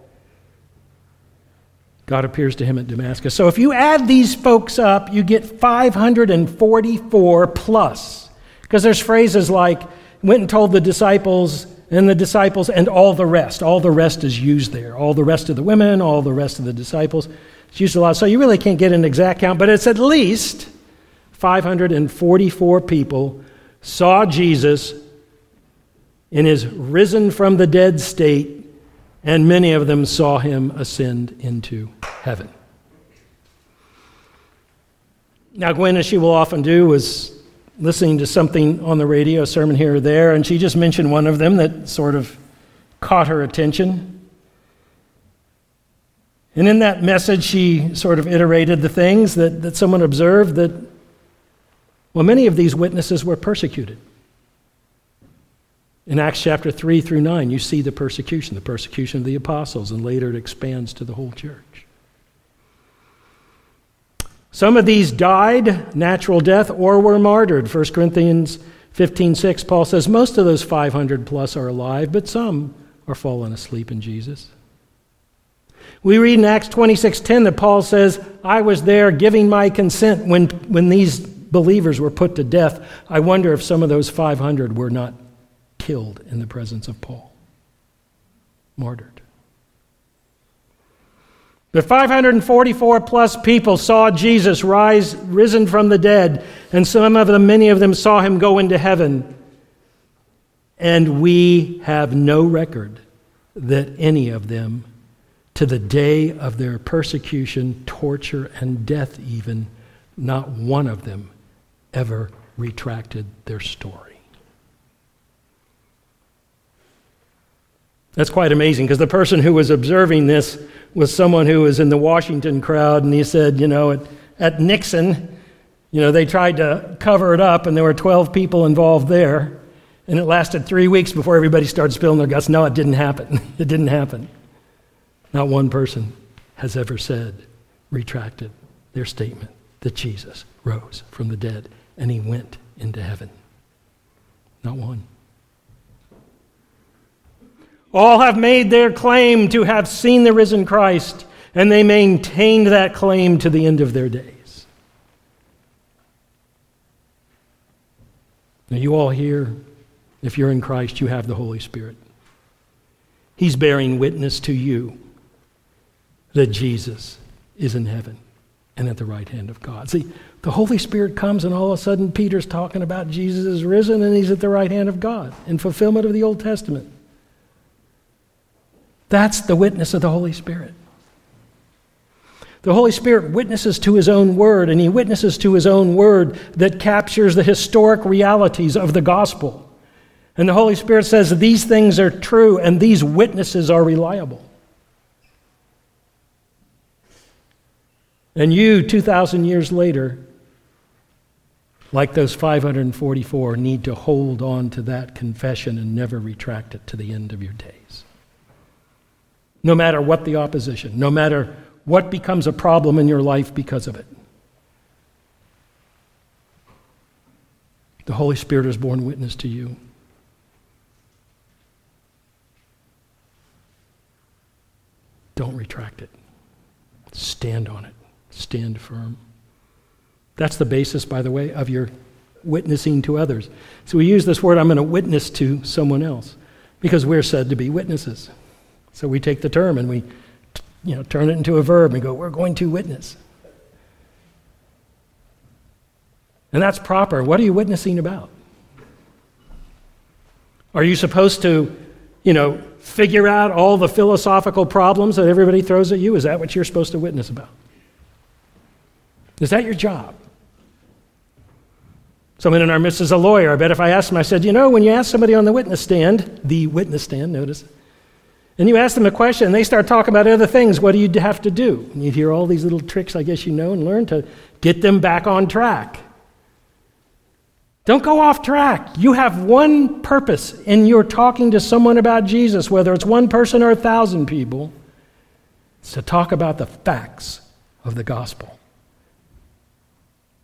God appears to him at Damascus. So if you add these folks up, you get 544 plus. Because there's phrases like, went and told the disciples, and the disciples, and all the rest. All the rest is used there. All the rest of the women, all the rest of the disciples. It's used a lot. So you really can't get an exact count, but it's at least 544 people saw Jesus in his risen from the dead state and many of them saw him ascend into heaven. Now, Gwen, as she will often do, was listening to something on the radio, a sermon here or there, and she just mentioned one of them that sort of caught her attention. And in that message, she sort of iterated the things that, that someone observed that, well, many of these witnesses were persecuted. In Acts chapter 3 through 9, you see the persecution, the persecution of the apostles, and later it expands to the whole church. Some of these died natural death or were martyred. 1 Corinthians 15 6, Paul says most of those 500 plus are alive, but some are fallen asleep in Jesus. We read in Acts 26:10 that Paul says, "I was there giving my consent when, when these believers were put to death." I wonder if some of those 500 were not killed in the presence of Paul, martyred. But 544 plus people saw Jesus rise, risen from the dead, and some of them, many of them, saw him go into heaven. And we have no record that any of them, to the day of their persecution, torture, and death, even, not one of them ever retracted their story. That's quite amazing because the person who was observing this was someone who was in the Washington crowd, and he said, you know, at, at Nixon, you know, they tried to cover it up, and there were 12 people involved there, and it lasted three weeks before everybody started spilling their guts. No, it didn't happen. it didn't happen. Not one person has ever said, retracted their statement that Jesus rose from the dead and he went into heaven. Not one. All have made their claim to have seen the risen Christ, and they maintained that claim to the end of their days. Now, you all here, if you're in Christ, you have the Holy Spirit. He's bearing witness to you that Jesus is in heaven and at the right hand of God. See, the Holy Spirit comes, and all of a sudden, Peter's talking about Jesus is risen and he's at the right hand of God in fulfillment of the Old Testament. That's the witness of the Holy Spirit. The Holy Spirit witnesses to his own word, and he witnesses to his own word that captures the historic realities of the gospel. And the Holy Spirit says these things are true and these witnesses are reliable. And you, 2,000 years later, like those 544, need to hold on to that confession and never retract it to the end of your days no matter what the opposition, no matter what becomes a problem in your life because of it. The Holy Spirit has borne witness to you. Don't retract it. Stand on it. Stand firm. That's the basis, by the way, of your witnessing to others. So we use this word, I'm going to witness to someone else, because we're said to be witnesses. So we take the term and we you know, turn it into a verb and go, we're going to witness. And that's proper. What are you witnessing about? Are you supposed to, you know, figure out all the philosophical problems that everybody throws at you? Is that what you're supposed to witness about? Is that your job? Someone in our midst is a lawyer. I bet if I asked him, I said, you know, when you ask somebody on the witness stand, the witness stand, notice, and you ask them a question, and they start talking about other things. What do you have to do? And you hear all these little tricks, I guess you know and learn to get them back on track. Don't go off track. You have one purpose in your talking to someone about Jesus, whether it's one person or a thousand people. It's to talk about the facts of the gospel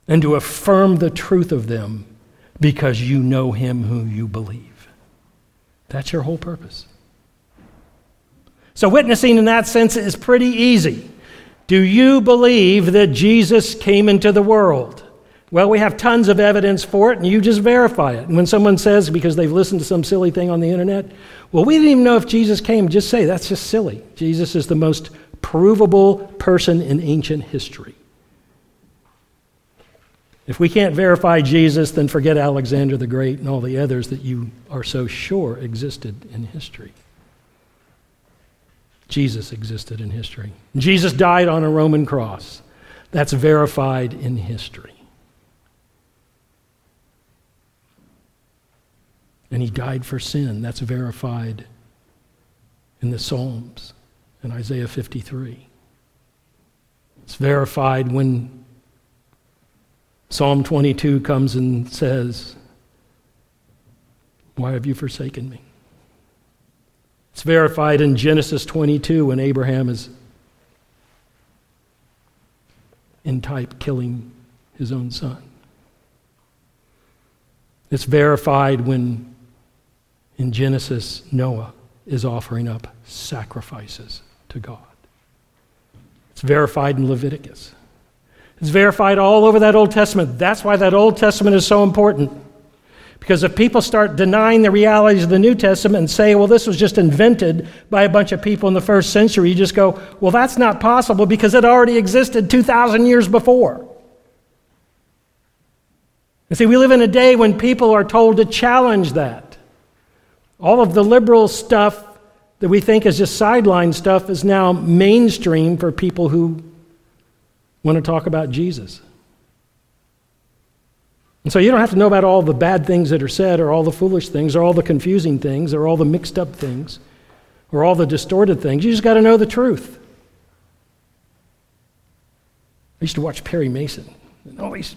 and to affirm the truth of them because you know him who you believe. That's your whole purpose. So, witnessing in that sense is pretty easy. Do you believe that Jesus came into the world? Well, we have tons of evidence for it, and you just verify it. And when someone says, because they've listened to some silly thing on the internet, well, we didn't even know if Jesus came, just say, that's just silly. Jesus is the most provable person in ancient history. If we can't verify Jesus, then forget Alexander the Great and all the others that you are so sure existed in history. Jesus existed in history. Jesus died on a Roman cross. That's verified in history. And he died for sin. That's verified in the Psalms in Isaiah 53. It's verified when Psalm 22 comes and says, Why have you forsaken me? It's verified in Genesis 22 when Abraham is in type killing his own son. It's verified when in Genesis Noah is offering up sacrifices to God. It's verified in Leviticus. It's verified all over that Old Testament. That's why that Old Testament is so important. Because if people start denying the realities of the New Testament and say, well, this was just invented by a bunch of people in the first century, you just go, well, that's not possible because it already existed 2,000 years before. And see, we live in a day when people are told to challenge that. All of the liberal stuff that we think is just sideline stuff is now mainstream for people who want to talk about Jesus. And so you don't have to know about all the bad things that are said, or all the foolish things, or all the confusing things, or all the mixed up things, or all the distorted things. You just got to know the truth. I used to watch Perry Mason, and always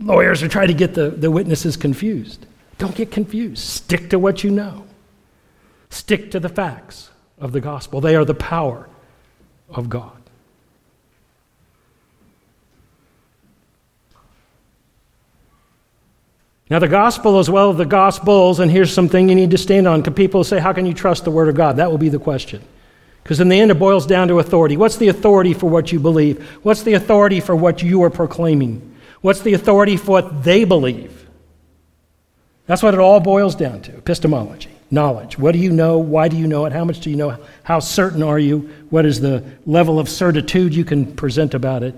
lawyers are trying to get the, the witnesses confused. Don't get confused. Stick to what you know, stick to the facts of the gospel. They are the power of God. Now, the gospel as well as the gospels, and here's something you need to stand on. Because people say, How can you trust the word of God? That will be the question. Because in the end, it boils down to authority. What's the authority for what you believe? What's the authority for what you are proclaiming? What's the authority for what they believe? That's what it all boils down to epistemology, knowledge. What do you know? Why do you know it? How much do you know? How certain are you? What is the level of certitude you can present about it?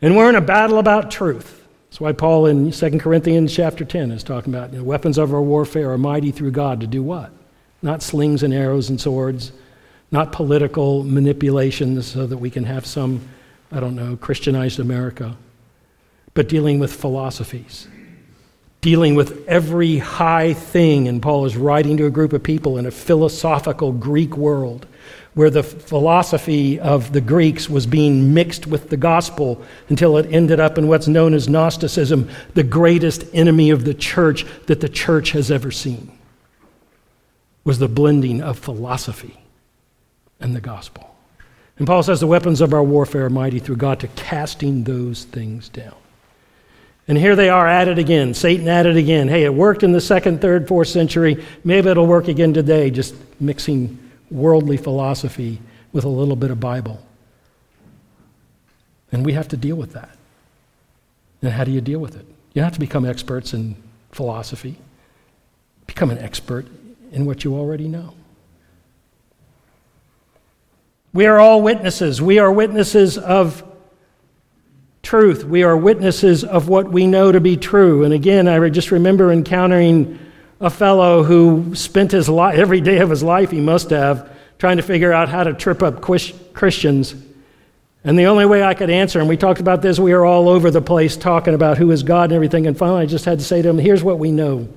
And we're in a battle about truth. That's why Paul in 2 Corinthians chapter 10 is talking about know, weapons of our warfare are mighty through God to do what? Not slings and arrows and swords, not political manipulations so that we can have some, I don't know, Christianized America, but dealing with philosophies, dealing with every high thing. And Paul is writing to a group of people in a philosophical Greek world where the philosophy of the Greeks was being mixed with the gospel until it ended up in what's known as Gnosticism, the greatest enemy of the church that the church has ever seen, was the blending of philosophy and the gospel. And Paul says the weapons of our warfare are mighty through God to casting those things down. And here they are at it again. Satan at it again. Hey, it worked in the second, third, fourth century. Maybe it'll work again today, just mixing worldly philosophy with a little bit of Bible. And we have to deal with that. And how do you deal with it? You have to become experts in philosophy, become an expert in what you already know. We are all witnesses. We are witnesses of truth. We are witnesses of what we know to be true. And again, I just remember encountering a fellow who spent his life, every day of his life, he must have, trying to figure out how to trip up Christians. And the only way I could answer him, we talked about this, we were all over the place talking about who is God and everything. And finally, I just had to say to him, here's what we know.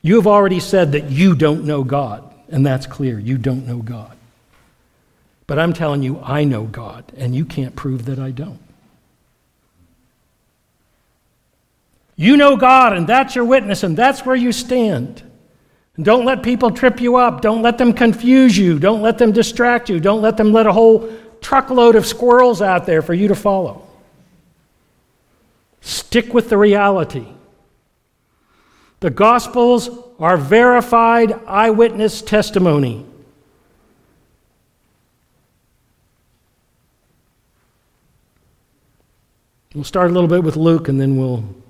You have already said that you don't know God, and that's clear. You don't know God. But I'm telling you, I know God, and you can't prove that I don't. You know God, and that's your witness, and that's where you stand. And don't let people trip you up. Don't let them confuse you. Don't let them distract you. Don't let them let a whole truckload of squirrels out there for you to follow. Stick with the reality. The Gospels are verified eyewitness testimony. We'll start a little bit with Luke and then we'll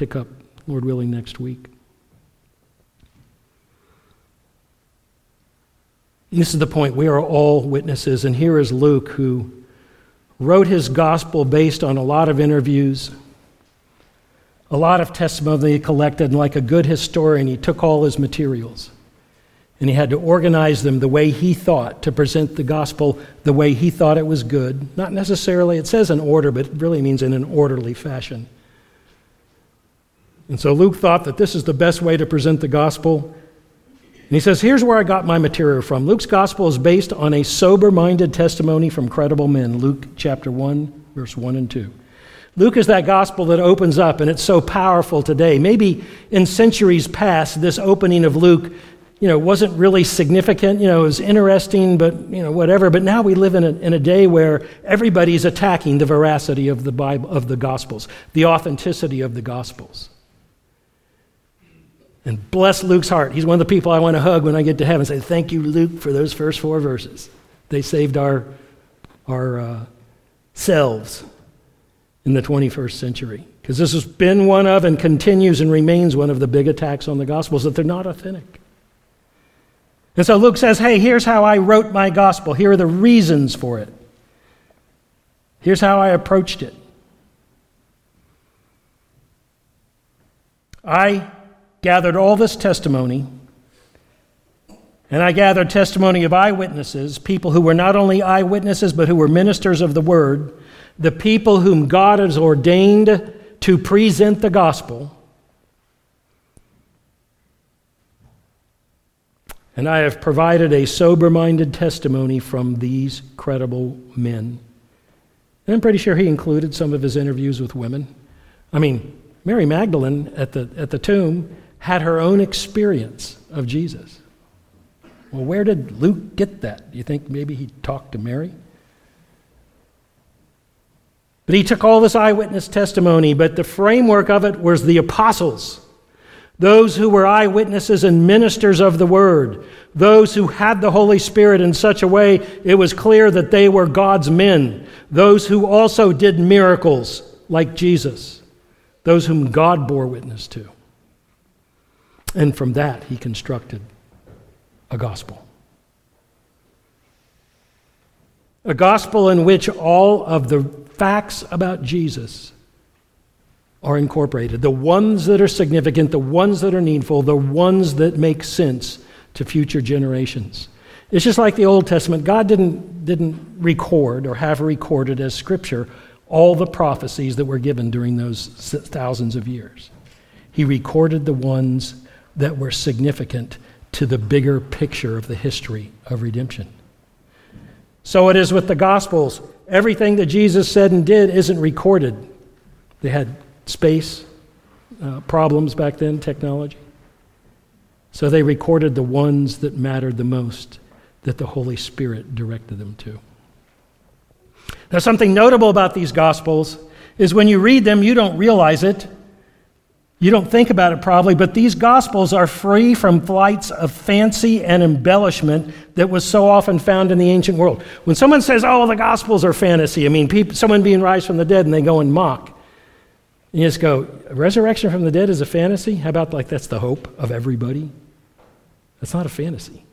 pick up, Lord willing, next week. This is the point. We are all witnesses. And here is Luke, who wrote his gospel based on a lot of interviews, a lot of testimony collected. And like a good historian, he took all his materials and he had to organize them the way he thought to present the gospel the way he thought it was good. Not necessarily, it says in order, but it really means in an orderly fashion. And so Luke thought that this is the best way to present the gospel. And he says, Here's where I got my material from. Luke's gospel is based on a sober minded testimony from credible men. Luke chapter 1, verse 1 and 2. Luke is that gospel that opens up, and it's so powerful today. Maybe in centuries past, this opening of Luke you know, wasn't really significant. You know, it was interesting, but, you know, whatever. But now we live in a, in a day where everybody's attacking the veracity of the Bible, of the Gospels, the authenticity of the Gospels. And bless Luke's heart. He's one of the people I want to hug when I get to heaven and say, Thank you, Luke, for those first four verses. They saved our, our uh, selves in the 21st century. Because this has been one of and continues and remains one of the big attacks on the Gospels that they're not authentic. And so Luke says, Hey, here's how I wrote my Gospel. Here are the reasons for it. Here's how I approached it. I gathered all this testimony, and I gathered testimony of eyewitnesses, people who were not only eyewitnesses, but who were ministers of the word, the people whom God has ordained to present the gospel. And I have provided a sober minded testimony from these credible men. And I'm pretty sure he included some of his interviews with women. I mean, Mary Magdalene at the, at the tomb had her own experience of Jesus. Well, where did Luke get that? Do you think maybe he talked to Mary? But he took all this eyewitness testimony, but the framework of it was the apostles, those who were eyewitnesses and ministers of the word, those who had the Holy Spirit in such a way it was clear that they were God's men, those who also did miracles like Jesus, those whom God bore witness to. And from that, he constructed a gospel. A gospel in which all of the facts about Jesus are incorporated. The ones that are significant, the ones that are needful, the ones that make sense to future generations. It's just like the Old Testament. God didn't, didn't record or have recorded as scripture all the prophecies that were given during those thousands of years. He recorded the ones that were significant to the bigger picture of the history of redemption. So it is with the Gospels. Everything that Jesus said and did isn't recorded. They had space uh, problems back then, technology. So they recorded the ones that mattered the most that the Holy Spirit directed them to. Now, something notable about these Gospels is when you read them, you don't realize it. You don't think about it probably, but these Gospels are free from flights of fancy and embellishment that was so often found in the ancient world. When someone says, oh, the Gospels are fantasy, I mean, people, someone being raised from the dead and they go and mock. And you just go, resurrection from the dead is a fantasy? How about like that's the hope of everybody? That's not a fantasy.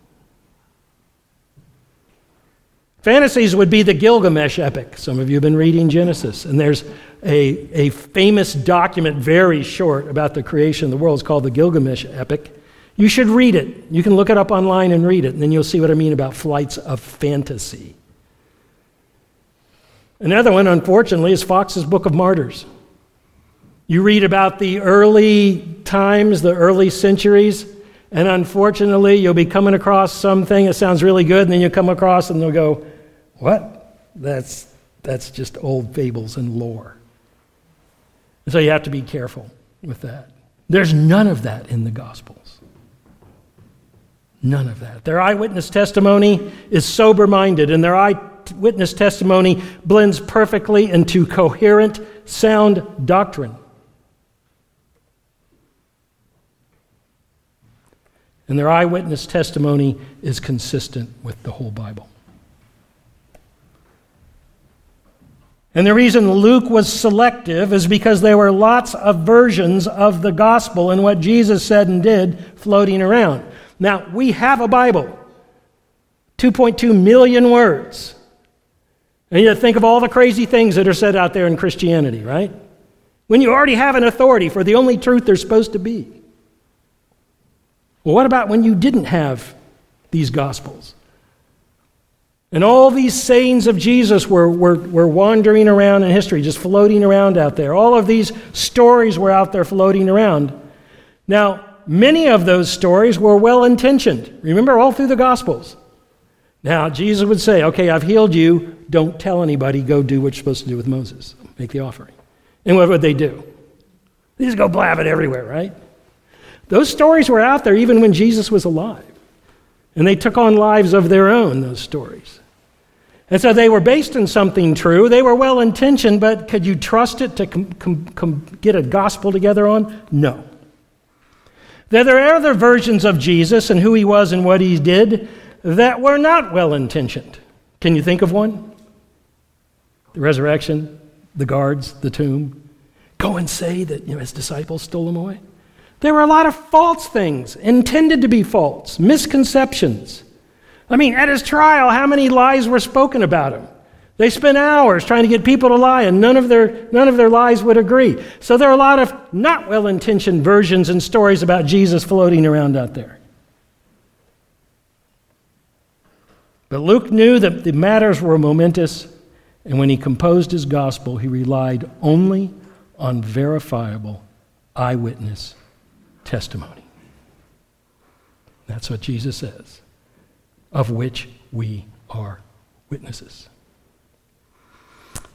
Fantasies would be the Gilgamesh epic. Some of you have been reading Genesis, and there's a, a famous document, very short, about the creation of the world. It's called the Gilgamesh epic. You should read it. You can look it up online and read it, and then you'll see what I mean about flights of fantasy. Another one, unfortunately, is Foxe's Book of Martyrs. You read about the early times, the early centuries, and unfortunately, you'll be coming across something that sounds really good, and then you'll come across and they'll go, What? That's, that's just old fables and lore. And so you have to be careful with that. There's none of that in the Gospels. None of that. Their eyewitness testimony is sober minded, and their eyewitness testimony blends perfectly into coherent, sound doctrine. And their eyewitness testimony is consistent with the whole Bible. And the reason Luke was selective is because there were lots of versions of the gospel and what Jesus said and did floating around. Now, we have a Bible, 2.2 million words. And you think of all the crazy things that are said out there in Christianity, right? When you already have an authority for the only truth there's supposed to be. Well, what about when you didn't have these Gospels? And all these sayings of Jesus were, were, were wandering around in history, just floating around out there. All of these stories were out there floating around. Now, many of those stories were well intentioned. Remember, all through the Gospels. Now, Jesus would say, Okay, I've healed you. Don't tell anybody. Go do what you're supposed to do with Moses. Make the offering. And what would they do? They just go blab it everywhere, right? Those stories were out there even when Jesus was alive. And they took on lives of their own, those stories. And so they were based on something true. They were well intentioned, but could you trust it to com- com- com- get a gospel together on? No. There are other versions of Jesus and who he was and what he did that were not well intentioned. Can you think of one? The resurrection, the guards, the tomb. Go and say that you know, his disciples stole him away. There were a lot of false things, intended to be false, misconceptions. I mean, at his trial, how many lies were spoken about him? They spent hours trying to get people to lie, and none of their, none of their lies would agree. So there are a lot of not well intentioned versions and stories about Jesus floating around out there. But Luke knew that the matters were momentous, And when he composed his gospel, he relied only on verifiable eyewitness testimony. That's what Jesus says, of which we are witnesses.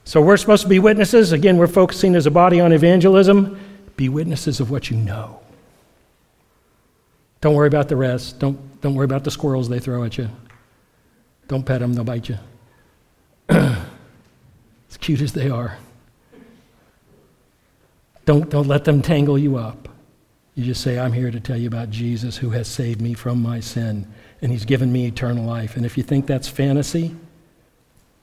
So we're supposed to be witnesses. Again, we're focusing as a body on evangelism. Be witnesses of what you know. Don't worry about the rest. Don't, don't worry about the squirrels they throw at you. Don't pet them, they'll bite you. as cute as they are. Don't, don't let them tangle you up. You just say, I'm here to tell you about Jesus who has saved me from my sin and he's given me eternal life. And if you think that's fantasy,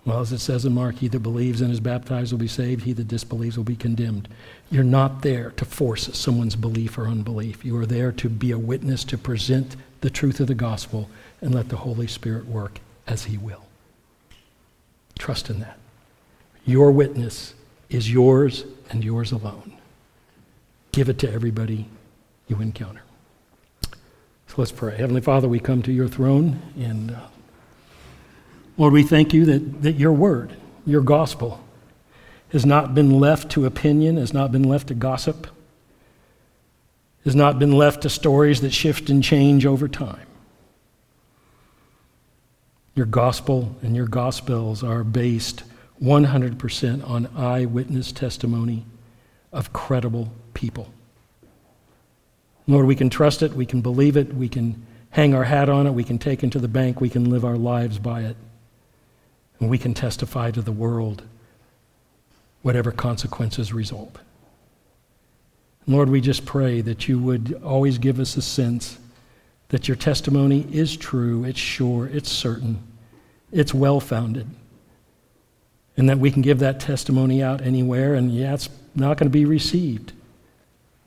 well, as it says in Mark, he that believes and is baptized will be saved, he that disbelieves will be condemned. You're not there to force someone's belief or unbelief. You are there to be a witness, to present the truth of the gospel, and let the Holy Spirit work as he will. Trust in that. Your witness is yours and yours alone. Give it to everybody you encounter. So let's pray. Heavenly Father, we come to your throne, and uh, Lord, we thank you that, that your word, your gospel, has not been left to opinion, has not been left to gossip, has not been left to stories that shift and change over time. Your gospel and your gospels are based 100% on eyewitness testimony of credible people. Lord, we can trust it, we can believe it, we can hang our hat on it, we can take it to the bank, we can live our lives by it, and we can testify to the world whatever consequences result. Lord, we just pray that you would always give us a sense that your testimony is true, it's sure, it's certain, it's well founded, and that we can give that testimony out anywhere, and yeah, it's not going to be received.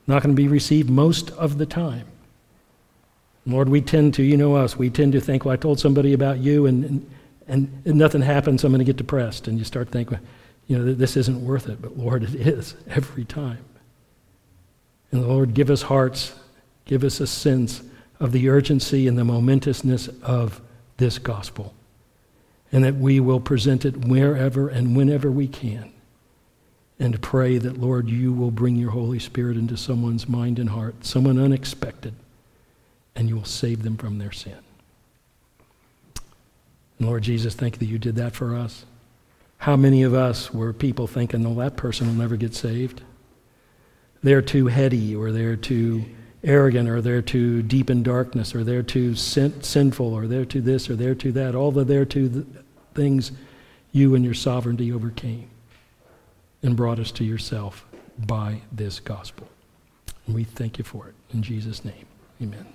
Not going to be received most of the time. Lord, we tend to, you know us, we tend to think, well, I told somebody about you and, and, and, nothing happens, I'm going to get depressed. And you start thinking, you know, this isn't worth it. But Lord, it is every time. And Lord, give us hearts, give us a sense of the urgency and the momentousness of this gospel. And that we will present it wherever and whenever we can and pray that, Lord, you will bring your Holy Spirit into someone's mind and heart, someone unexpected, and you will save them from their sin. And Lord Jesus, thank you that you did that for us. How many of us were people thinking, well, that person will never get saved? They're too heady, or they're too arrogant, or they're too deep in darkness, or they're too sin- sinful, or they're too this, or they're too that. All the they're too th- things you and your sovereignty overcame and brought us to yourself by this gospel. And we thank you for it. In Jesus' name, amen.